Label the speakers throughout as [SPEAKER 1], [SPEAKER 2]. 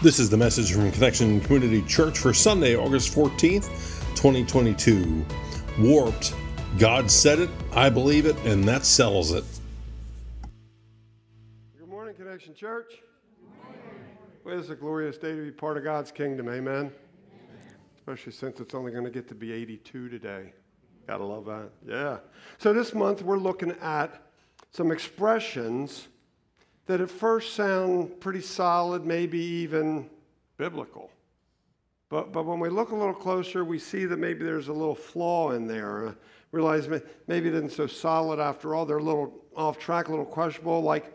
[SPEAKER 1] This is the message from Connection Community Church for Sunday, August 14th, 2022. Warped. God said it, I believe it, and that settles it.
[SPEAKER 2] Good morning, Connection Church. Well, it's a glorious day to be part of God's kingdom, amen. Especially since it's only going to get to be 82 today. Gotta love that. Yeah. So this month we're looking at some expressions that at first sound pretty solid, maybe even biblical. But, but when we look a little closer, we see that maybe there's a little flaw in there. Uh, realize maybe it isn't so solid after all. They're a little off track, a little questionable. Like,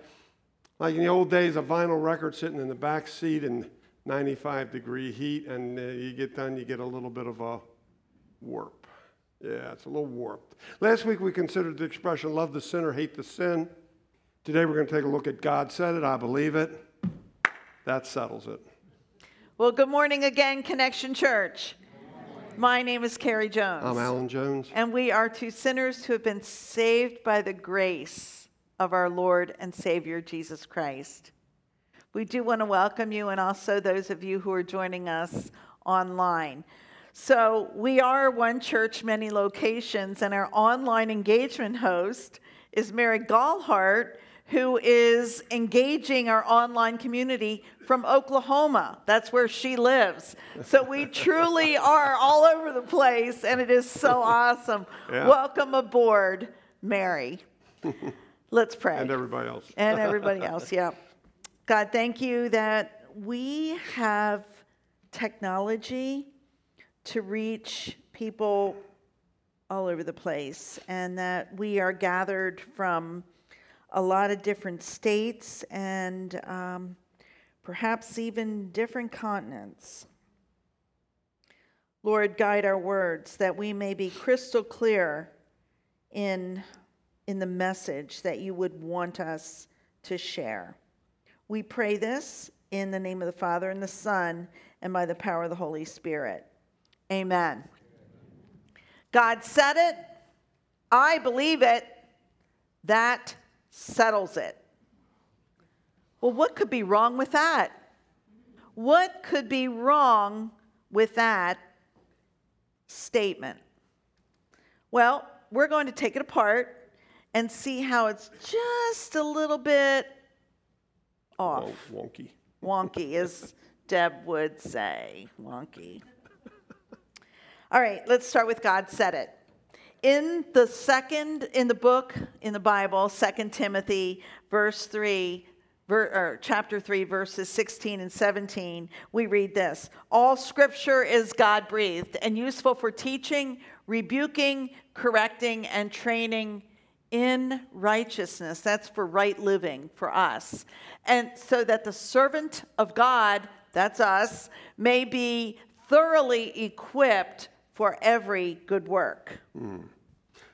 [SPEAKER 2] like in the old days, a vinyl record sitting in the back seat in 95 degree heat, and uh, you get done, you get a little bit of a warp. Yeah, it's a little warped. Last week we considered the expression love the sinner, hate the sin. Today we're going to take a look at God said it, I believe it. That settles it.
[SPEAKER 3] Well, good morning again, Connection Church. My name is Carrie Jones.
[SPEAKER 2] I'm Alan Jones.
[SPEAKER 3] And we are two sinners who have been saved by the grace of our Lord and Savior Jesus Christ. We do want to welcome you and also those of you who are joining us online. So, we are one church, many locations, and our online engagement host is Mary Gallhart, who is engaging our online community from Oklahoma. That's where she lives. So we truly are all over the place, and it is so awesome. Yeah. Welcome aboard, Mary. Let's pray.
[SPEAKER 2] And everybody else.
[SPEAKER 3] and everybody else, yeah. God, thank you that we have technology to reach people all over the place, and that we are gathered from a lot of different states and um, perhaps even different continents. Lord, guide our words that we may be crystal clear in, in the message that you would want us to share. We pray this in the name of the Father and the Son and by the power of the Holy Spirit. Amen. God said it. I believe it. That settles it. Well, what could be wrong with that? What could be wrong with that statement? Well, we're going to take it apart and see how it's just a little bit off.
[SPEAKER 2] wonky.
[SPEAKER 3] Wonky, as Deb would say. Wonky. All right, let's start with God said it in the second in the book in the bible second timothy verse 3 ver, chapter 3 verses 16 and 17 we read this all scripture is god breathed and useful for teaching rebuking correcting and training in righteousness that's for right living for us and so that the servant of god that's us may be thoroughly equipped for every good work. Mm.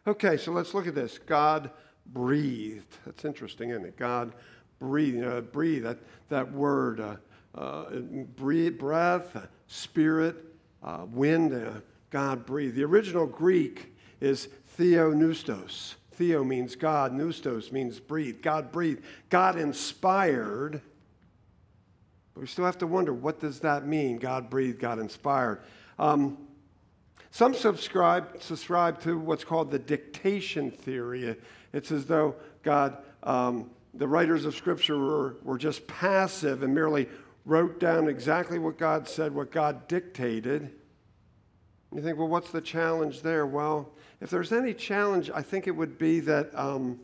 [SPEAKER 2] Okay, so let's look at this. God breathed. That's interesting, isn't it? God breathed. Breathe, that, that word, uh, uh, breathe, breath, spirit, uh, wind, uh, God breathed. The original Greek is theopneustos. Theo means God, pneustos means breathe. God breathed. God inspired. But we still have to wonder what does that mean? God breathed, God inspired. Um, some subscribe, subscribe to what's called the dictation theory. It's as though God, um, the writers of Scripture were, were just passive and merely wrote down exactly what God said, what God dictated. You think, well, what's the challenge there? Well, if there's any challenge, I think it would be that um,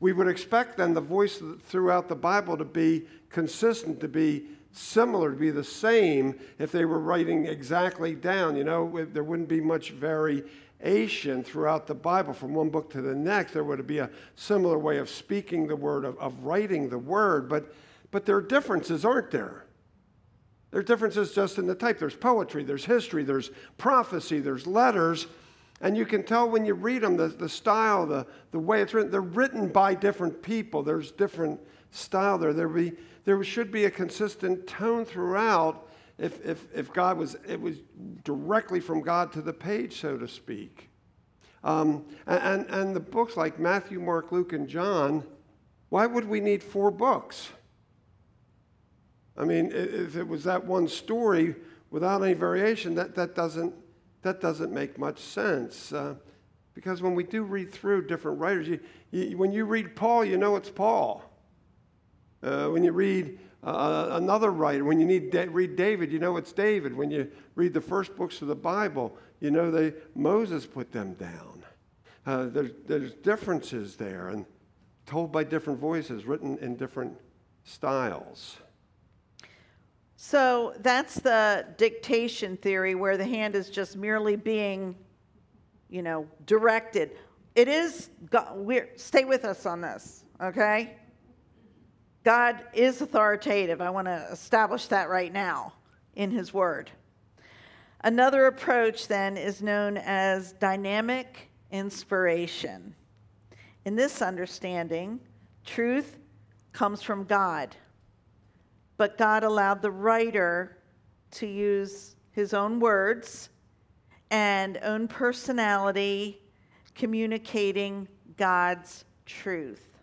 [SPEAKER 2] we would expect then the voice throughout the Bible to be consistent, to be similar, to be the same if they were writing exactly down. You know, there wouldn't be much variation throughout the Bible from one book to the next. There would be a similar way of speaking the word, of, of writing the word, but, but there are differences, aren't there? There are differences just in the type. There's poetry, there's history, there's prophecy, there's letters. And you can tell when you read them, the, the style, the, the way it's written, they're written by different people. There's different style there. There be there should be a consistent tone throughout if, if, if God was, it was directly from God to the page, so to speak. Um, and, and the books like Matthew, Mark, Luke, and John, why would we need four books? I mean, if it was that one story without any variation, that, that, doesn't, that doesn't make much sense. Uh, because when we do read through different writers, you, you, when you read Paul, you know it's Paul. Uh, when you read uh, another writer, when you need da- read David, you know it's David. When you read the first books of the Bible, you know they Moses put them down. Uh, there's, there's differences there, and told by different voices, written in different styles.
[SPEAKER 3] So that's the dictation theory where the hand is just merely being, you know, directed. It is, stay with us on this, okay? God is authoritative. I want to establish that right now in His Word. Another approach then is known as dynamic inspiration. In this understanding, truth comes from God, but God allowed the writer to use his own words and own personality communicating God's truth.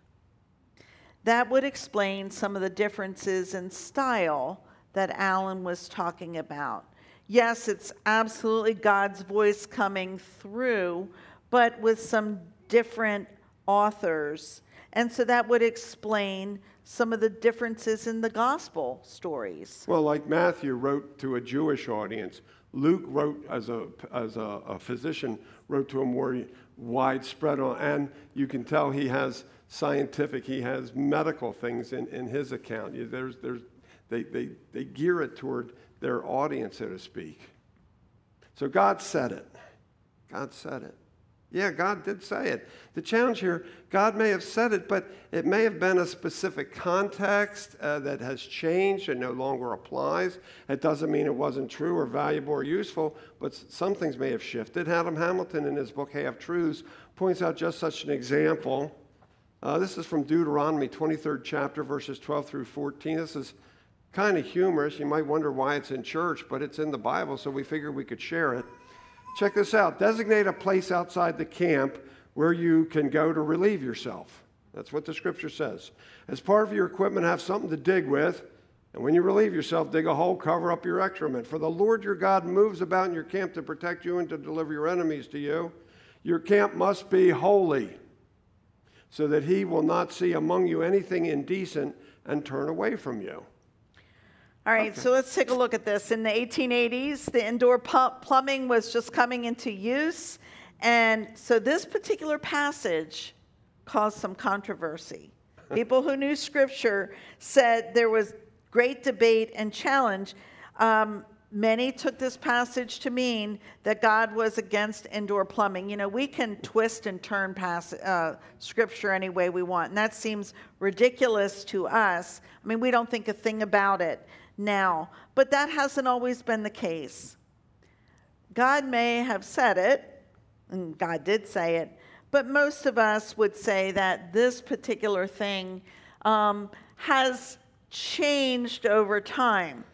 [SPEAKER 3] That would explain some of the differences in style that Alan was talking about. Yes, it's absolutely God's voice coming through, but with some different authors. And so that would explain some of the differences in the gospel stories.
[SPEAKER 2] Well, like Matthew wrote to a Jewish audience, Luke wrote as a, as a, a physician, wrote to a more widespread, and you can tell he has scientific, he has medical things in, in his account. There's, there's, they, they, they gear it toward their audience, so to speak. So God said it. God said it. Yeah, God did say it. The challenge here, God may have said it, but it may have been a specific context uh, that has changed and no longer applies. It doesn't mean it wasn't true or valuable or useful, but some things may have shifted. Adam Hamilton, in his book Half Truths, points out just such an example. Uh, this is from Deuteronomy 23rd chapter, verses 12 through 14. This is kind of humorous. You might wonder why it's in church, but it's in the Bible, so we figured we could share it. Check this out designate a place outside the camp where you can go to relieve yourself. That's what the scripture says. As part of your equipment, have something to dig with. And when you relieve yourself, dig a hole, cover up your excrement. For the Lord your God moves about in your camp to protect you and to deliver your enemies to you. Your camp must be holy, so that he will not see among you anything indecent and turn away from you.
[SPEAKER 3] All right, okay. so let's take a look at this. In the 1880s, the indoor plumbing was just coming into use. And so this particular passage caused some controversy. People who knew scripture said there was great debate and challenge. Um, many took this passage to mean that God was against indoor plumbing. You know, we can twist and turn pass, uh, scripture any way we want, and that seems ridiculous to us. I mean, we don't think a thing about it now. But that hasn't always been the case. God may have said it, and God did say it, but most of us would say that this particular thing um, has changed over time.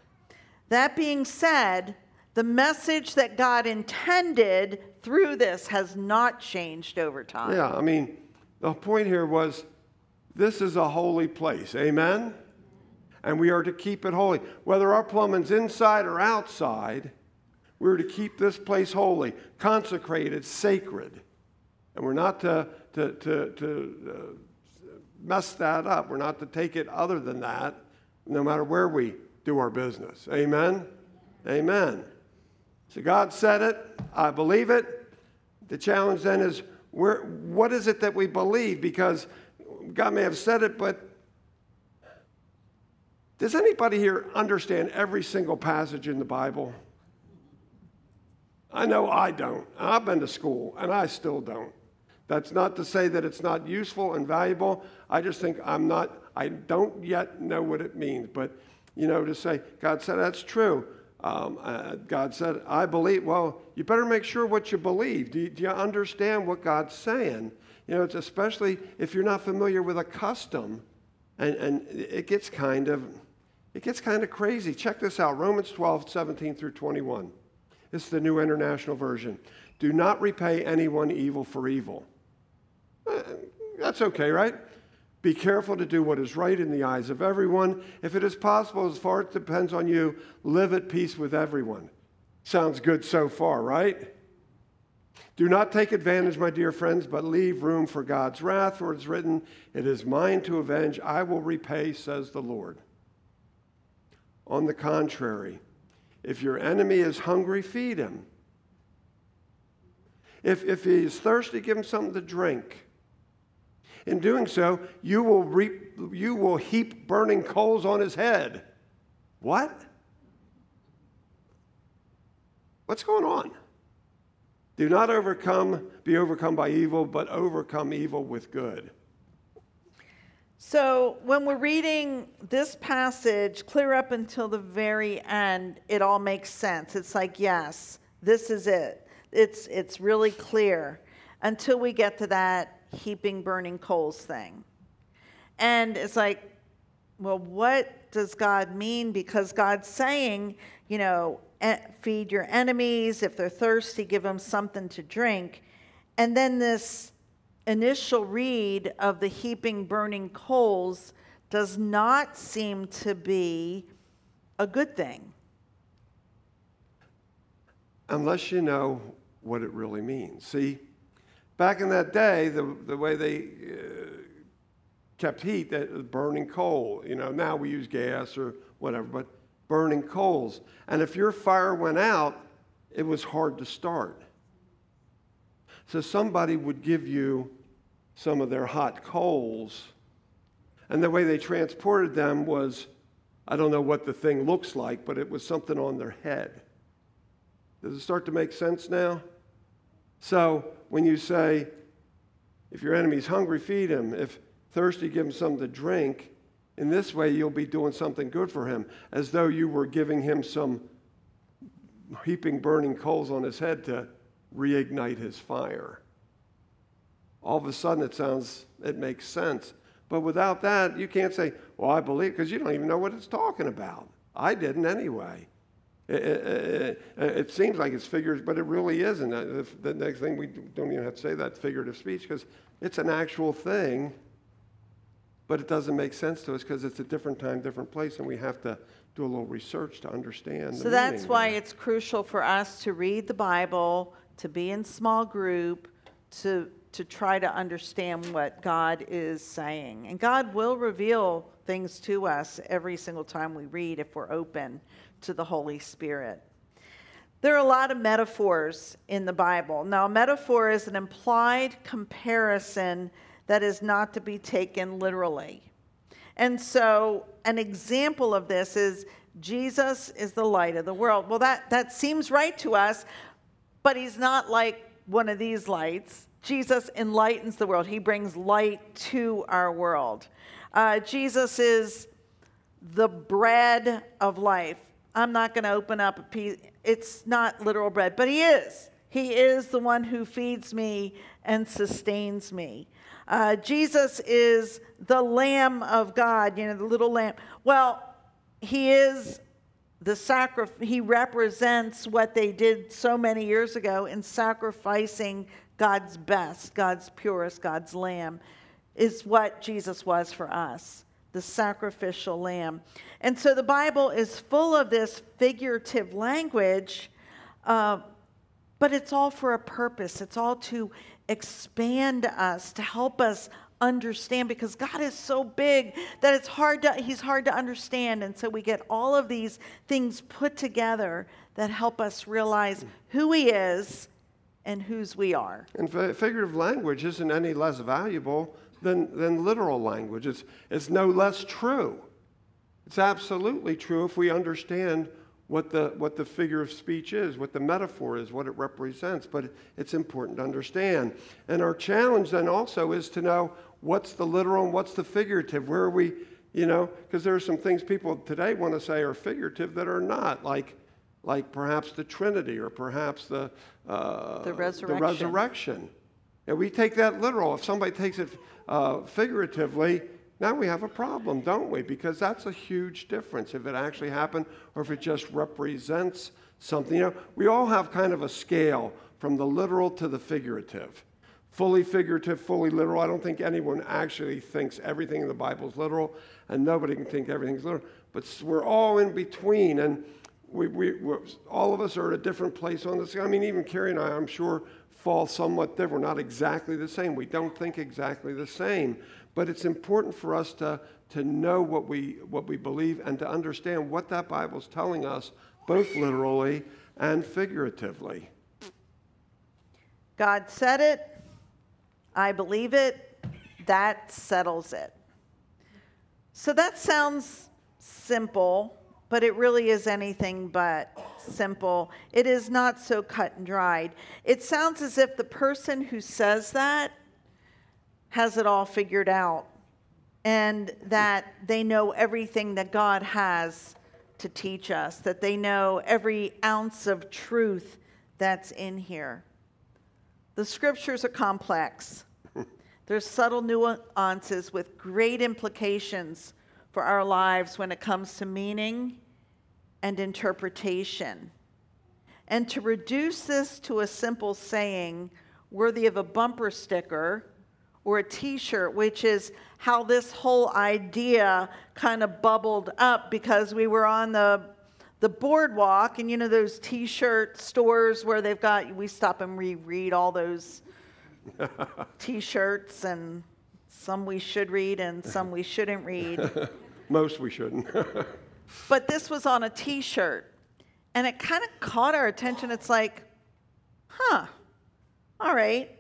[SPEAKER 3] That being said, the message that God intended through this has not changed over time.
[SPEAKER 2] Yeah, I mean, the point here was this is a holy place. Amen? and we are to keep it holy. Whether our plumbing's inside or outside, we're to keep this place holy, consecrated, sacred. And we're not to, to, to, to uh, mess that up. We're not to take it other than that, no matter where we do our business. Amen? Amen. So God said it. I believe it. The challenge then is where, what is it that we believe? Because God may have said it, but does anybody here understand every single passage in the Bible? I know I don't. I've been to school and I still don't. That's not to say that it's not useful and valuable. I just think I'm not, I don't yet know what it means. But, you know, to say, God said that's true. Um, uh, God said, I believe. Well, you better make sure what you believe. Do you, do you understand what God's saying? You know, it's especially if you're not familiar with a custom and, and it gets kind of it gets kind of crazy. Check this out Romans 12, 17 through 21. This is the New International Version. Do not repay anyone evil for evil. Uh, that's okay, right? Be careful to do what is right in the eyes of everyone. If it is possible, as far as it depends on you, live at peace with everyone. Sounds good so far, right? Do not take advantage, my dear friends, but leave room for God's wrath, for it is written, It is mine to avenge, I will repay, says the Lord. On the contrary, if your enemy is hungry, feed him. If, if he is thirsty, give him something to drink. In doing so, you will, reap, you will heap burning coals on his head. What? What's going on? Do not overcome, be overcome by evil, but overcome evil with good.
[SPEAKER 3] So, when we're reading this passage clear up until the very end, it all makes sense. It's like, yes, this is it. It's, it's really clear until we get to that heaping burning coals thing. And it's like, well, what does God mean? Because God's saying, you know, feed your enemies. If they're thirsty, give them something to drink. And then this initial read of the heaping burning coals does not seem to be a good thing.
[SPEAKER 2] Unless you know what it really means. See, Back in that day, the, the way they uh, kept heat, that was burning coal. You know, now we use gas or whatever, but burning coals. And if your fire went out, it was hard to start. So somebody would give you some of their hot coals, and the way they transported them was I don't know what the thing looks like, but it was something on their head. Does it start to make sense now? So when you say, if your enemy's hungry, feed him. If thirsty, give him something to drink. In this way, you'll be doing something good for him, as though you were giving him some heaping burning coals on his head to reignite his fire. All of a sudden, it sounds, it makes sense. But without that, you can't say, well, I believe, because you don't even know what it's talking about. I didn't anyway. It, it, it, seems like it's figurative, but it really isn't. Uh, the next thing, we don't even have to say that figurative speech because it's an actual thing, but it doesn't make sense to us because it's a different time, different place, and we have to do a little research to understand.
[SPEAKER 3] So that's why it's crucial for us to read the Bible, to be in small group, to to try to understand what God is saying. And God will reveal things to us every single time we read if we're open to the Holy Spirit. There are a lot of metaphors in the Bible. Now, metaphor is an implied comparison that is not to be taken literally. And so, an example of this is Jesus is the light of the world. Well, that, that seems right to us, but he's not like one of these lights. Jesus enlightens the world, he brings light to our world. Uh, Jesus is the bread of life. I'm not going to open up a piece. It's not literal bread, but He is. He is the one who feeds me and sustains me. Uh, Jesus is the Lamb of God, you know, the little lamb. Well, He is the sacrifice. He represents what they did so many years ago in sacrificing God's best, God's purest, God's lamb, is what Jesus was for us the sacrificial lamb. And so the Bible is full of this figurative language, uh, but it's all for a purpose. It's all to expand us, to help us understand because God is so big that it's hard to he's hard to understand and so we get all of these things put together that help us realize who he is and whose we are.
[SPEAKER 2] And figurative language isn't any less valuable than, than literal language. It's, it's no less true. It's absolutely true if we understand what the, what the figure of speech is, what the metaphor is, what it represents, but it's important to understand. And our challenge then also is to know what's the literal and what's the figurative. Where are we, you know, because there are some things people today want to say are figurative that are not, like, like perhaps the Trinity or perhaps the,
[SPEAKER 3] uh, the resurrection.
[SPEAKER 2] The resurrection. And we take that literal. If somebody takes it uh, figuratively, now we have a problem, don't we? Because that's a huge difference if it actually happened or if it just represents something. You know, we all have kind of a scale from the literal to the figurative. fully figurative, fully literal. I don't think anyone actually thinks everything in the Bible is literal, and nobody can think everything's literal. But we're all in between, and we, we, all of us are at a different place on this. I mean, even Carrie and I, I'm sure, fall somewhat different. We're not exactly the same. We don't think exactly the same. But it's important for us to, to know what we, what we believe and to understand what that Bible's telling us, both literally and figuratively.
[SPEAKER 3] God said it, I believe it, that settles it. So that sounds simple, but it really is anything but simple. It is not so cut and dried. It sounds as if the person who says that has it all figured out and that they know everything that God has to teach us, that they know every ounce of truth that's in here. The scriptures are complex. There's subtle nuances with great implications for our lives when it comes to meaning and interpretation. And to reduce this to a simple saying worthy of a bumper sticker or a t shirt, which is how this whole idea kind of bubbled up because we were on the the boardwalk and you know those t-shirt stores where they've got we stop and reread all those t-shirts and some we should read and some we shouldn't read
[SPEAKER 2] most we shouldn't
[SPEAKER 3] but this was on a t-shirt and it kind of caught our attention it's like huh all right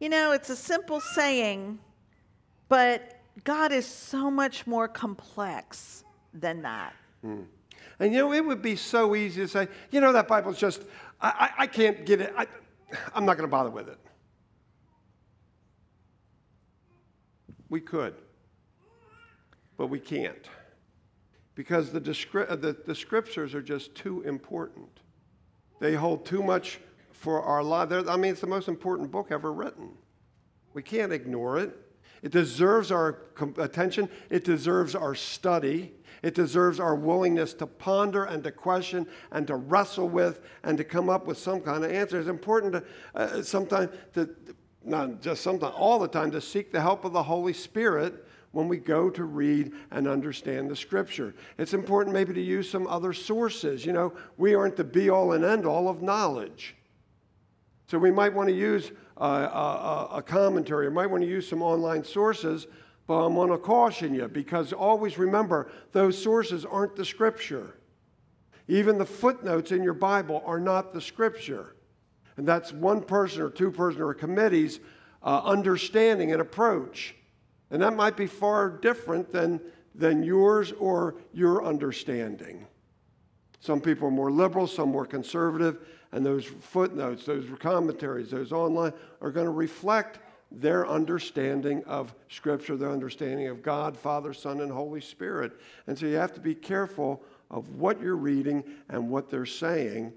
[SPEAKER 3] you know it's a simple saying but god is so much more complex than that mm.
[SPEAKER 2] And you know, it would be so easy to say, you know, that Bible's just, I, I, I can't get it. I, I'm not going to bother with it. We could, but we can't. Because the, descri- the, the scriptures are just too important. They hold too much for our life. I mean, it's the most important book ever written. We can't ignore it. It deserves our attention, it deserves our study. It deserves our willingness to ponder and to question and to wrestle with and to come up with some kind of answer. It's important to uh, sometimes to not just sometimes, all the time, to seek the help of the Holy Spirit when we go to read and understand the Scripture. It's important maybe to use some other sources. You know, we aren't the be all and end all of knowledge. So we might want to use a, a, a commentary, or might want to use some online sources but I'm going to caution you because always remember those sources aren't the scripture. Even the footnotes in your Bible are not the scripture. And that's one person or two person or committee's uh, understanding and approach. And that might be far different than, than yours or your understanding. Some people are more liberal, some more conservative, and those footnotes, those commentaries, those online are going to reflect their understanding of Scripture, their understanding of God, Father, Son, and Holy Spirit. And so you have to be careful of what you're reading and what they're saying.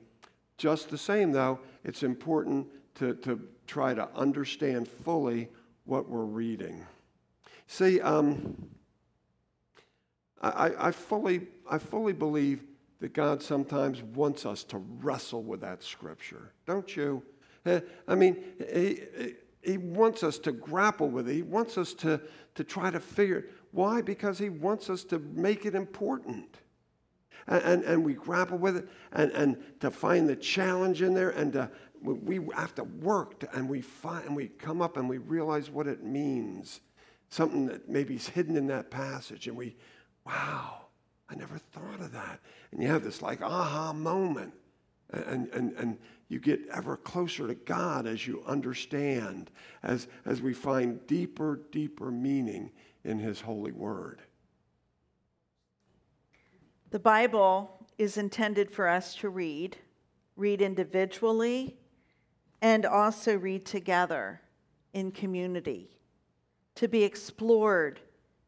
[SPEAKER 2] Just the same, though, it's important to, to try to understand fully what we're reading. See, um, I, I, fully, I fully believe that God sometimes wants us to wrestle with that Scripture, don't you? I mean, he, he wants us to grapple with it. He wants us to, to try to figure it. Why? Because he wants us to make it important. And, and, and, we grapple with it and, and to find the challenge in there and to, we have to work to, and we find and we come up and we realize what it means. Something that maybe is hidden in that passage. And we, wow, I never thought of that. And you have this like aha moment. And, and, and you get ever closer to God as you understand, as, as we find deeper, deeper meaning in His holy word.
[SPEAKER 3] The Bible is intended for us to read, read individually, and also read together in community, to be explored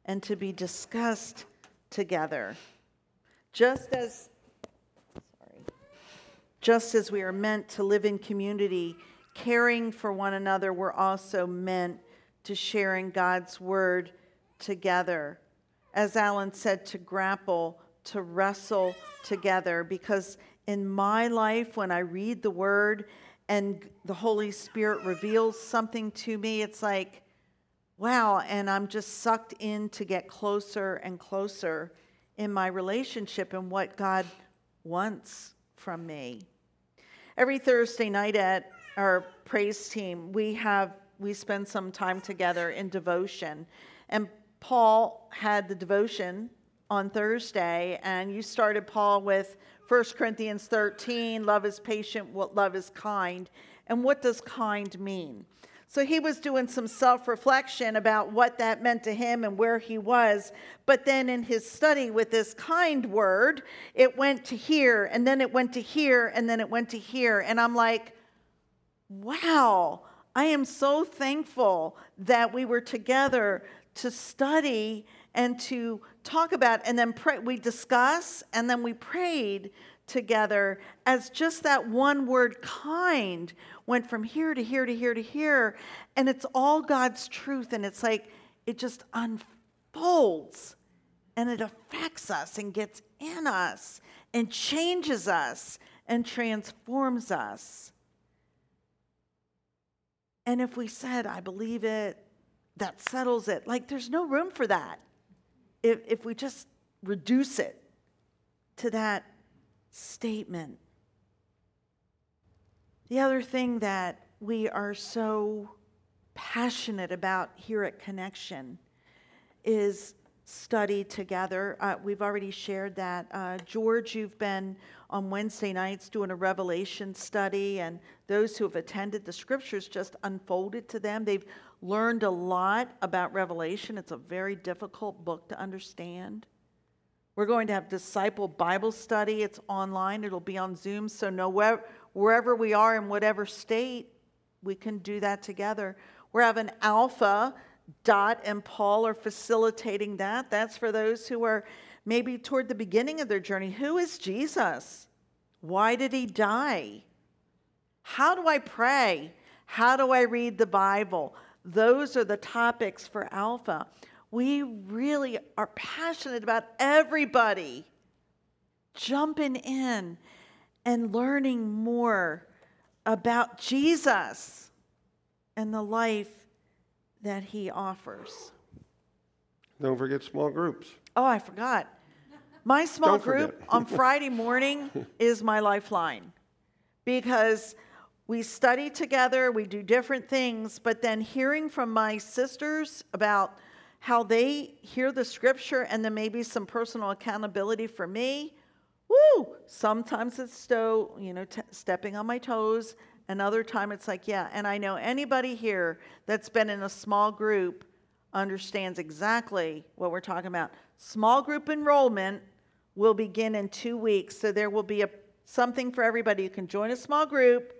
[SPEAKER 3] and to be discussed together. Just as sorry, just as we are meant to live in community, caring for one another, we're also meant to sharing God's word together. As Alan said, to grapple, to wrestle together. Because in my life, when I read the word and the Holy Spirit reveals something to me, it's like, wow, and I'm just sucked in to get closer and closer in my relationship and what God wants from me. Every Thursday night at our praise team, we have we spend some time together in devotion. And Paul had the devotion on Thursday, and you started Paul with 1 Corinthians 13 love is patient, what love is kind. And what does kind mean? So he was doing some self reflection about what that meant to him and where he was. But then in his study with this kind word, it went to here, and then it went to here, and then it went to here. And I'm like, wow, I am so thankful that we were together to study and to talk about, and then pray. We discuss, and then we prayed together as just that one word kind went from here to here to here to here. And it's all God's truth. And it's like it just unfolds and it affects us and gets in us and changes us and transforms us. And if we said, I believe it, that settles it, like there's no room for that. If, if we just reduce it to that statement. The other thing that we are so passionate about here at Connection is study together. Uh, we've already shared that. Uh, George, you've been on Wednesday nights doing a revelation study, and those who have attended the scriptures just unfolded to them. They've learned a lot about Revelation. It's a very difficult book to understand. We're going to have disciple Bible study. It's online, it'll be on Zoom. So, no, wherever we are in whatever state, we can do that together. We're having Alpha. Dot and Paul are facilitating that. That's for those who are maybe toward the beginning of their journey. Who is Jesus? Why did he die? How do I pray? How do I read the Bible? Those are the topics for Alpha we really are passionate about everybody jumping in and learning more about Jesus and the life that he offers.
[SPEAKER 2] Don't forget small groups.
[SPEAKER 3] Oh, I forgot. My small Don't group on Friday morning is my lifeline because we study together, we do different things, but then hearing from my sisters about how they hear the scripture and then maybe some personal accountability for me. Woo! Sometimes it's still, you know, t- stepping on my toes. Another time it's like, yeah. And I know anybody here that's been in a small group understands exactly what we're talking about. Small group enrollment will begin in two weeks. So there will be a, something for everybody. You can join a small group,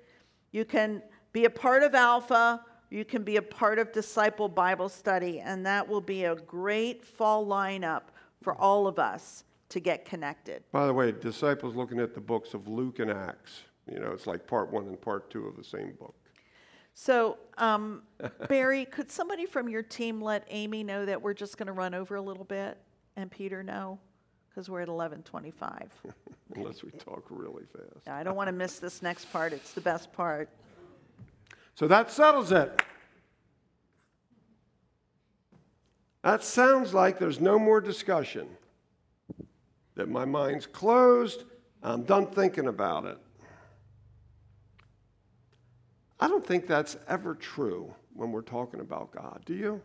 [SPEAKER 3] you can be a part of Alpha you can be a part of Disciple Bible Study, and that will be a great fall lineup for all of us to get connected.
[SPEAKER 2] By the way, Disciples looking at the books of Luke and Acts. You know, it's like part one and part two of the same book.
[SPEAKER 3] So, um, Barry, could somebody from your team let Amy know that we're just going to run over a little bit, and Peter know, because we're at eleven twenty-five.
[SPEAKER 2] Unless we talk really fast.
[SPEAKER 3] I don't want to miss this next part. It's the best part.
[SPEAKER 2] So that settles it. That sounds like there's no more discussion. That my mind's closed, I'm done thinking about it. I don't think that's ever true when we're talking about God, do you?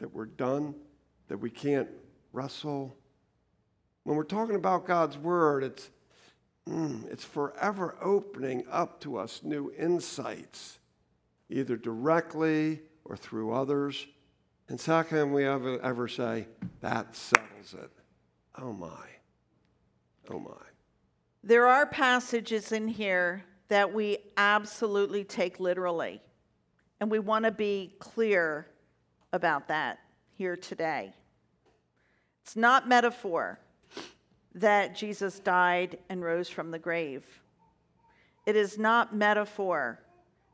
[SPEAKER 2] That we're done, that we can't wrestle. When we're talking about God's Word, it's mm, it's forever opening up to us new insights, either directly or through others. And so, how can we ever, ever say, that settles it? Oh my. Oh my.
[SPEAKER 3] There are passages in here that we absolutely take literally. And we want to be clear about that here today. It's not metaphor that Jesus died and rose from the grave. It is not metaphor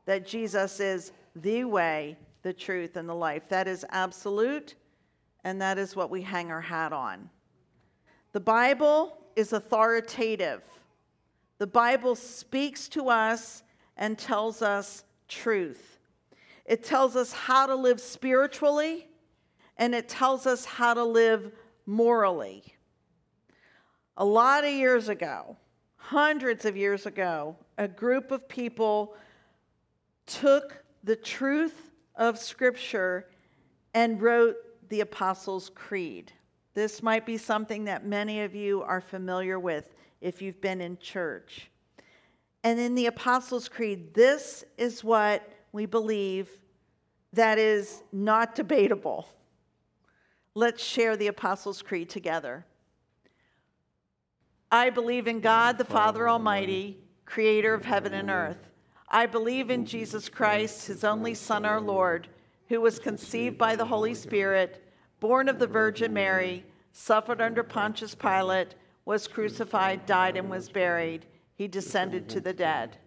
[SPEAKER 3] that Jesus is the way, the truth, and the life. That is absolute, and that is what we hang our hat on. The Bible is authoritative. The Bible speaks to us and tells us truth. It tells us how to live spiritually, and it tells us how to live morally. A lot of years ago, hundreds of years ago, a group of people took the truth of Scripture and wrote the Apostles' Creed. This might be something that many of you are familiar with if you've been in church. And in the Apostles' Creed, this is what we believe that is not debatable. Let's share the Apostles' Creed together. I believe in God, the Father Almighty, creator of heaven and earth. I believe in Jesus Christ, his only Son, our Lord, who was conceived by the Holy Spirit, born of the Virgin Mary, suffered under Pontius Pilate, was crucified, died, and was buried. He descended to the dead.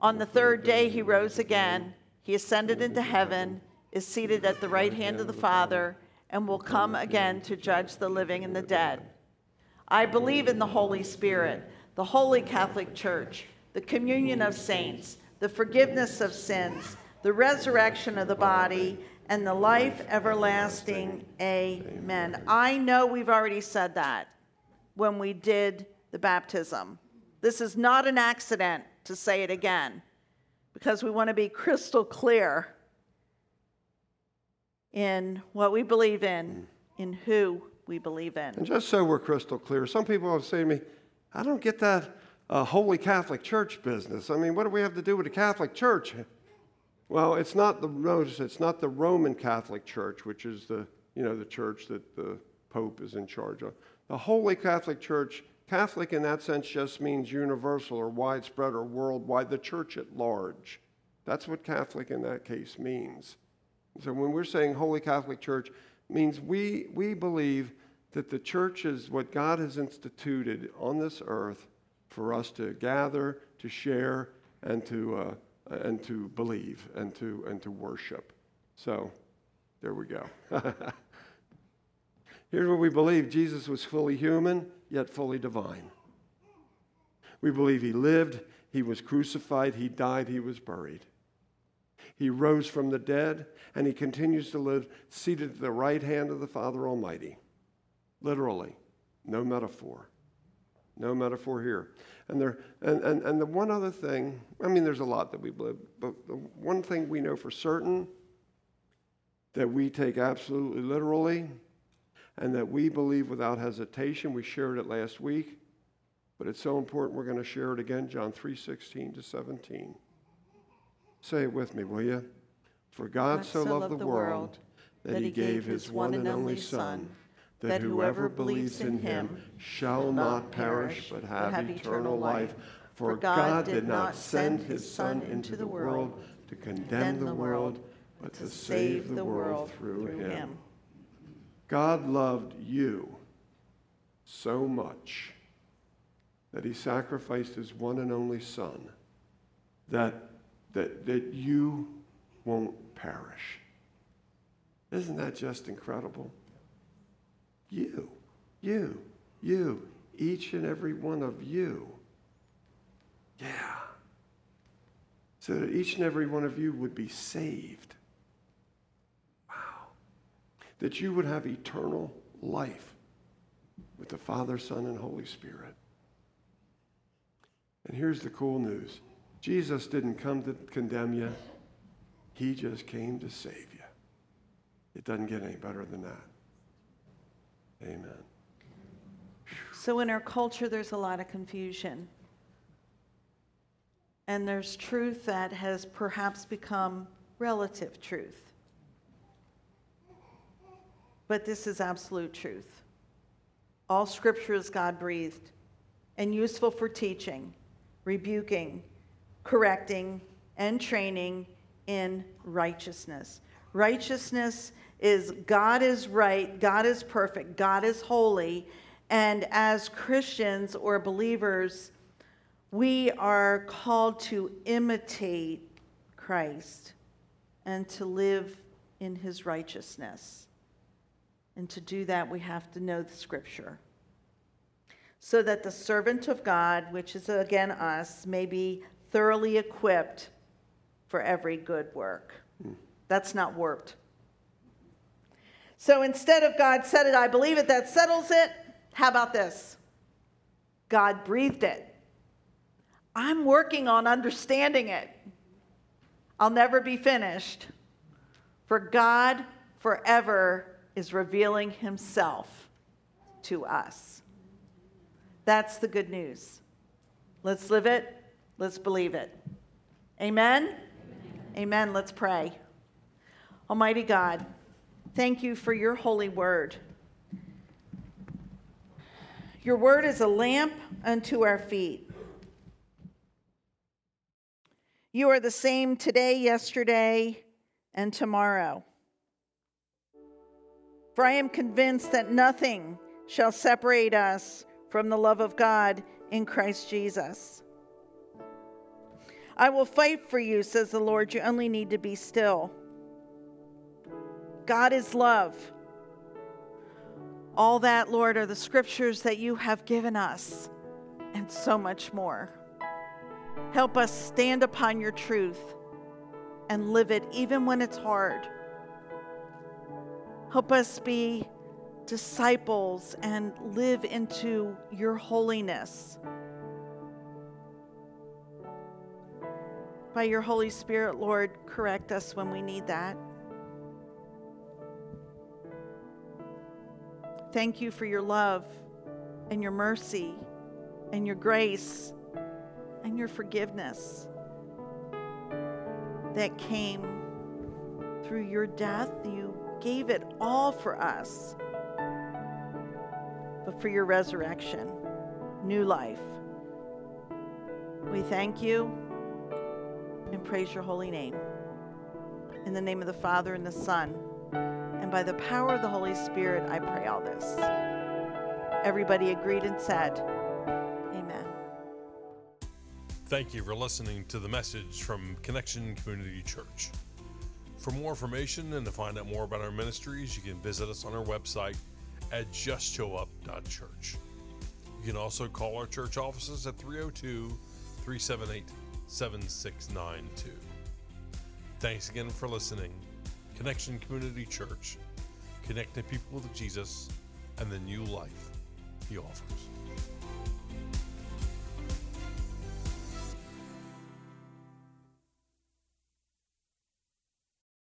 [SPEAKER 3] On the third day, he rose again. He ascended into heaven, is seated at the right hand of the Father, and will come again to judge the living and the dead. I believe in the Holy Spirit, the holy Catholic Church, the communion of saints, the forgiveness of sins, the resurrection of the body, and the life everlasting. Amen. I know we've already said that when we did the baptism. This is not an accident to say it again because we want to be crystal clear in what we believe in, in who we believe in.
[SPEAKER 2] And just so we're crystal clear, some people have said to me, I don't get that uh, Holy Catholic Church business. I mean, what do we have to do with the Catholic Church? Well, it's not the notice, it's not the Roman Catholic Church, which is the you know the church that the Pope is in charge of. The Holy Catholic Church, Catholic in that sense just means universal or widespread or worldwide, the church at large. That's what Catholic in that case means. So when we're saying Holy Catholic Church, means we, we believe that the church is what God has instituted on this earth for us to gather, to share, and to, uh, and to believe, and to, and to worship. So there we go. Here's what we believe Jesus was fully human, yet fully divine. We believe he lived, he was crucified, he died, he was buried. He rose from the dead, and he continues to live seated at the right hand of the Father Almighty. Literally, no metaphor. No metaphor here. And, there, and, and, and the one other thing, I mean, there's a lot that we believe, but the one thing we know for certain that we take absolutely literally and that we believe without hesitation, we shared it last week, but it's so important we're going to share it again, John 3 16 to 17. Say it with me, will you? For God, God so loved the world that he gave his one and only Son, that whoever believes in him shall not perish but have eternal life. For God did not send his Son into the world to condemn the world, but to save the world through him. God loved you so much that he sacrificed his one and only Son that that, that you won't perish. Isn't that just incredible? You, you, you, each and every one of you. Yeah. So that each and every one of you would be saved. Wow. That you would have eternal life with the Father, Son, and Holy Spirit. And here's the cool news Jesus didn't come to condemn you, He just came to save you. It doesn't get any better than that. Amen.
[SPEAKER 3] So, in our culture, there's a lot of confusion. And there's truth that has perhaps become relative truth. But this is absolute truth. All scripture is God breathed and useful for teaching, rebuking, correcting, and training in righteousness. Righteousness is God is right, God is perfect, God is holy. And as Christians or believers, we are called to imitate Christ and to live in his righteousness. And to do that, we have to know the scripture. So that the servant of God, which is again us, may be thoroughly equipped for every good work. Hmm. That's not warped. So instead of God said it, I believe it, that settles it, how about this? God breathed it. I'm working on understanding it. I'll never be finished. For God forever is revealing himself to us. That's the good news. Let's live it. Let's believe it. Amen? Amen. Amen. Let's pray. Almighty God, thank you for your holy word. Your word is a lamp unto our feet. You are the same today, yesterday, and tomorrow. For I am convinced that nothing shall separate us from the love of God in Christ Jesus. I will fight for you, says the Lord. You only need to be still. God is love. All that, Lord, are the scriptures that you have given us, and so much more. Help us stand upon your truth and live it even when it's hard. Help us be disciples and live into your holiness. By your Holy Spirit, Lord, correct us when we need that. Thank you for your love and your mercy and your grace and your forgiveness that came through your death. You gave it all for us, but for your resurrection, new life. We thank you and praise your holy name. In the name of the Father and the Son, and by the power of the Holy Spirit, I pray all this. Everybody agreed and said, Amen.
[SPEAKER 1] Thank you for listening to the message from Connection Community Church. For more information and to find out more about our ministries, you can visit us on our website at justshowup.church. You can also call our church offices at 302 378 7692. Thanks again for listening. Connection Community Church, connecting people with Jesus and the new life he offers.